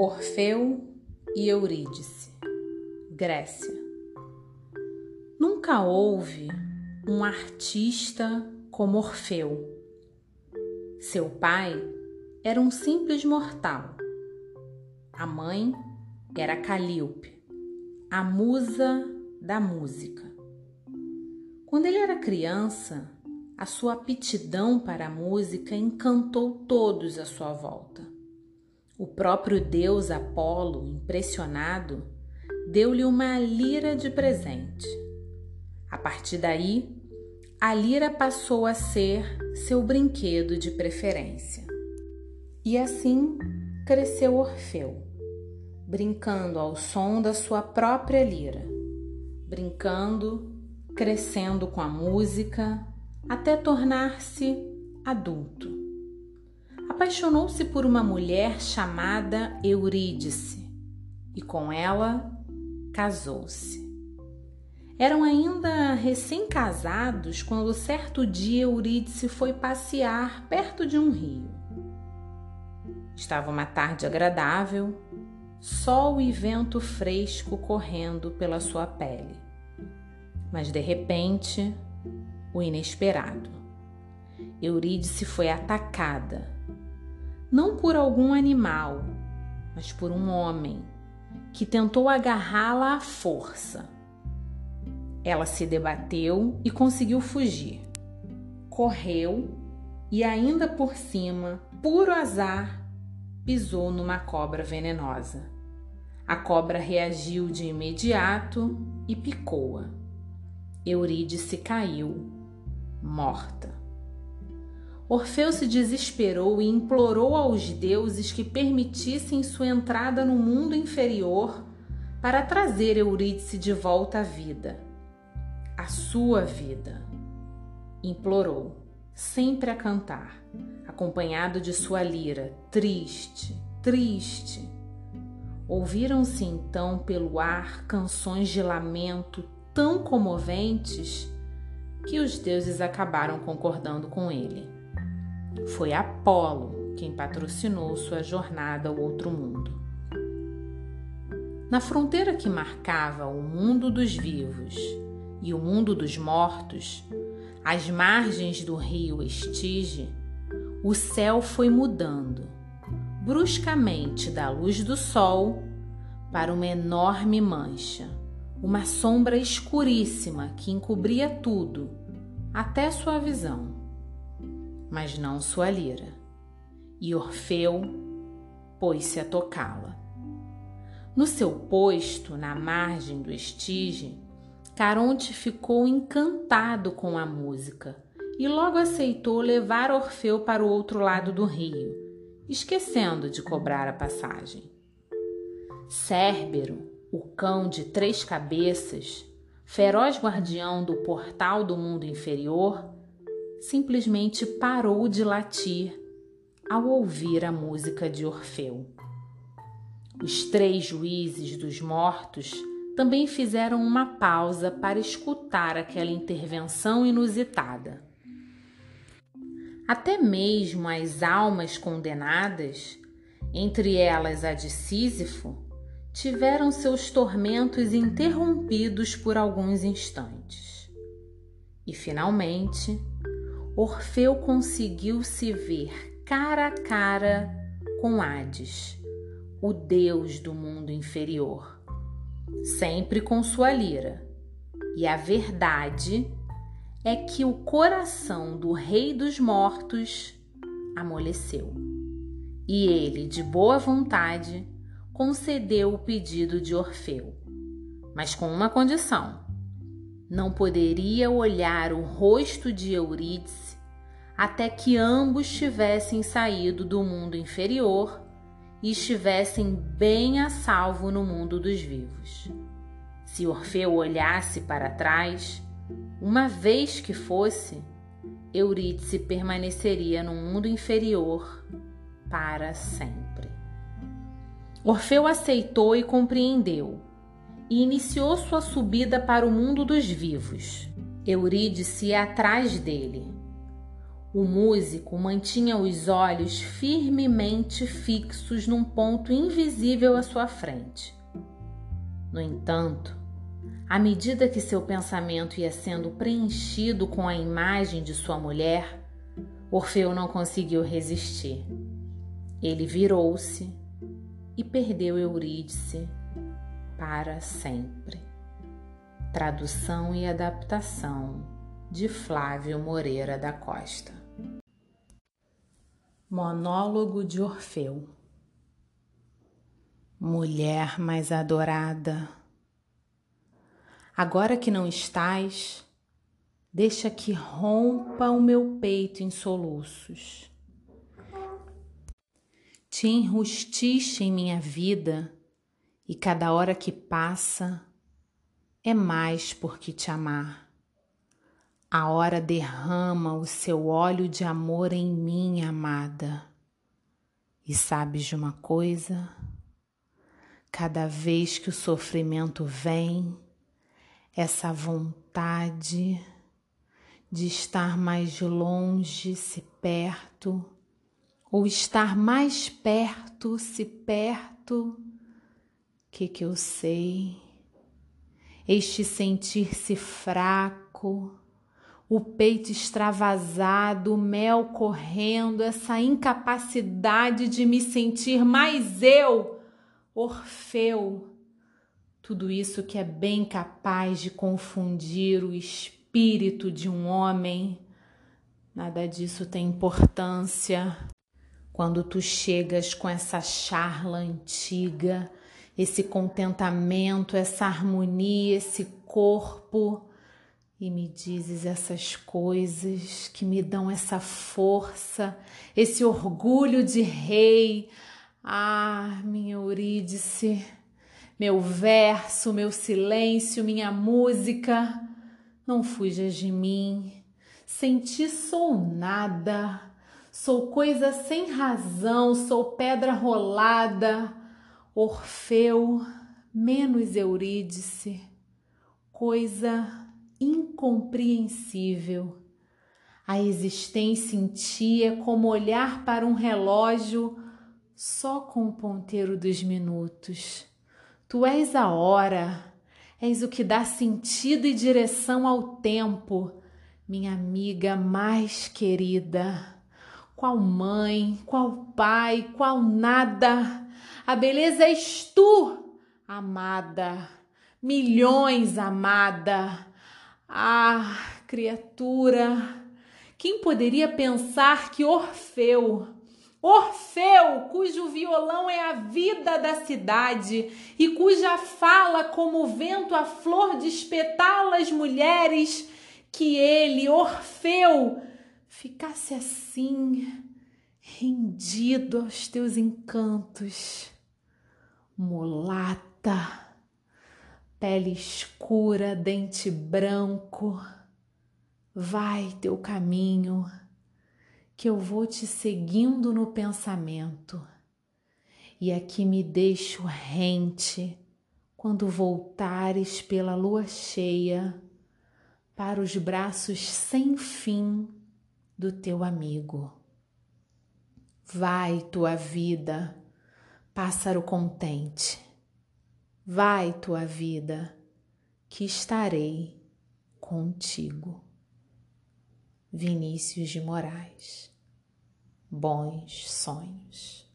Orfeu e Eurídice, Grécia. Nunca houve um artista como Orfeu. Seu pai era um simples mortal. A mãe era Calíope, a musa da música. Quando ele era criança, a sua aptidão para a música encantou todos à sua volta. O próprio deus Apolo, impressionado, deu-lhe uma lira de presente. A partir daí, a lira passou a ser seu brinquedo de preferência. E assim cresceu Orfeu, brincando ao som da sua própria lira, brincando, crescendo com a música, até tornar-se adulto. Apaixonou-se por uma mulher chamada Eurídice e com ela casou-se. Eram ainda recém-casados quando certo dia Eurídice foi passear perto de um rio. Estava uma tarde agradável, sol e vento fresco correndo pela sua pele. Mas de repente o inesperado. Eurídice foi atacada, não por algum animal, mas por um homem que tentou agarrá-la à força. Ela se debateu e conseguiu fugir. Correu e, ainda por cima, puro azar, pisou numa cobra venenosa. A cobra reagiu de imediato e picou-a. Eurídice caiu morta. Orfeu se desesperou e implorou aos deuses que permitissem sua entrada no mundo inferior para trazer Eurídice de volta à vida, a sua vida. Implorou, sempre a cantar, acompanhado de sua lira, triste, triste. Ouviram-se então pelo ar canções de lamento tão comoventes que os deuses acabaram concordando com ele. Foi Apolo quem patrocinou sua jornada ao outro mundo. Na fronteira que marcava o mundo dos vivos e o mundo dos mortos, às margens do rio Estige, o céu foi mudando bruscamente da luz do sol para uma enorme mancha uma sombra escuríssima que encobria tudo, até sua visão, mas não sua lira. E Orfeu pôs-se a tocá-la. No seu posto, na margem do estige, Caronte ficou encantado com a música e logo aceitou levar Orfeu para o outro lado do rio, esquecendo de cobrar a passagem. Cérbero, o cão de três cabeças, feroz guardião do portal do mundo inferior, simplesmente parou de latir ao ouvir a música de Orfeu. Os três juízes dos mortos também fizeram uma pausa para escutar aquela intervenção inusitada. Até mesmo as almas condenadas, entre elas a de Sísifo, tiveram seus tormentos interrompidos por alguns instantes. E finalmente, Orfeu conseguiu se ver cara a cara com Hades, o deus do mundo inferior, sempre com sua lira. E a verdade é que o coração do rei dos mortos amoleceu. E ele, de boa vontade, concedeu o pedido de Orfeu, mas com uma condição: não poderia olhar o rosto de Eurídice até que ambos tivessem saído do mundo inferior e estivessem bem a salvo no mundo dos vivos. Se Orfeu olhasse para trás, uma vez que fosse, Eurídice permaneceria no mundo inferior para sempre. Orfeu aceitou e compreendeu, e iniciou sua subida para o mundo dos vivos. Eurídice atrás dele. O músico mantinha os olhos firmemente fixos num ponto invisível à sua frente. No entanto, à medida que seu pensamento ia sendo preenchido com a imagem de sua mulher, Orfeu não conseguiu resistir. Ele virou-se e perdeu Eurídice para sempre. Tradução e adaptação de Flávio Moreira da Costa. Monólogo de Orfeu Mulher mais adorada, agora que não estás, deixa que rompa o meu peito em soluços. Te enrustiche em minha vida, e cada hora que passa é mais por que te amar. A hora derrama o seu óleo de amor em mim, amada. E sabes de uma coisa? Cada vez que o sofrimento vem, essa vontade de estar mais longe se perto, ou estar mais perto se perto, que que eu sei? Este sentir-se fraco, o peito extravasado, o mel correndo, essa incapacidade de me sentir mais eu, Orfeu. Tudo isso que é bem capaz de confundir o espírito de um homem, nada disso tem importância. Quando tu chegas com essa charla antiga, esse contentamento, essa harmonia, esse corpo, e me dizes essas coisas que me dão essa força, esse orgulho de rei. Ah, minha Eurídice, meu verso, meu silêncio, minha música, não fujas de mim. Sem ti sou nada, sou coisa sem razão, sou pedra rolada, Orfeu menos Eurídice, coisa incompreensível. A existência em ti é como olhar para um relógio só com o ponteiro dos minutos. Tu és a hora, és o que dá sentido e direção ao tempo, minha amiga mais querida. Qual mãe, qual pai, qual nada. A beleza és tu, amada. Milhões, amada. Ah, criatura, quem poderia pensar que Orfeu, Orfeu, cujo violão é a vida da cidade e cuja fala como o vento a flor de espetá as mulheres, que ele, Orfeu, ficasse assim, rendido aos teus encantos. Mulata, pele escura, dente branco. Vai teu caminho, que eu vou te seguindo no pensamento. E aqui me deixo rente quando voltares pela lua cheia para os braços sem fim do teu amigo. Vai tua vida, pássaro contente Vai tua vida, que estarei contigo. Vinícius de Moraes. Bons sonhos.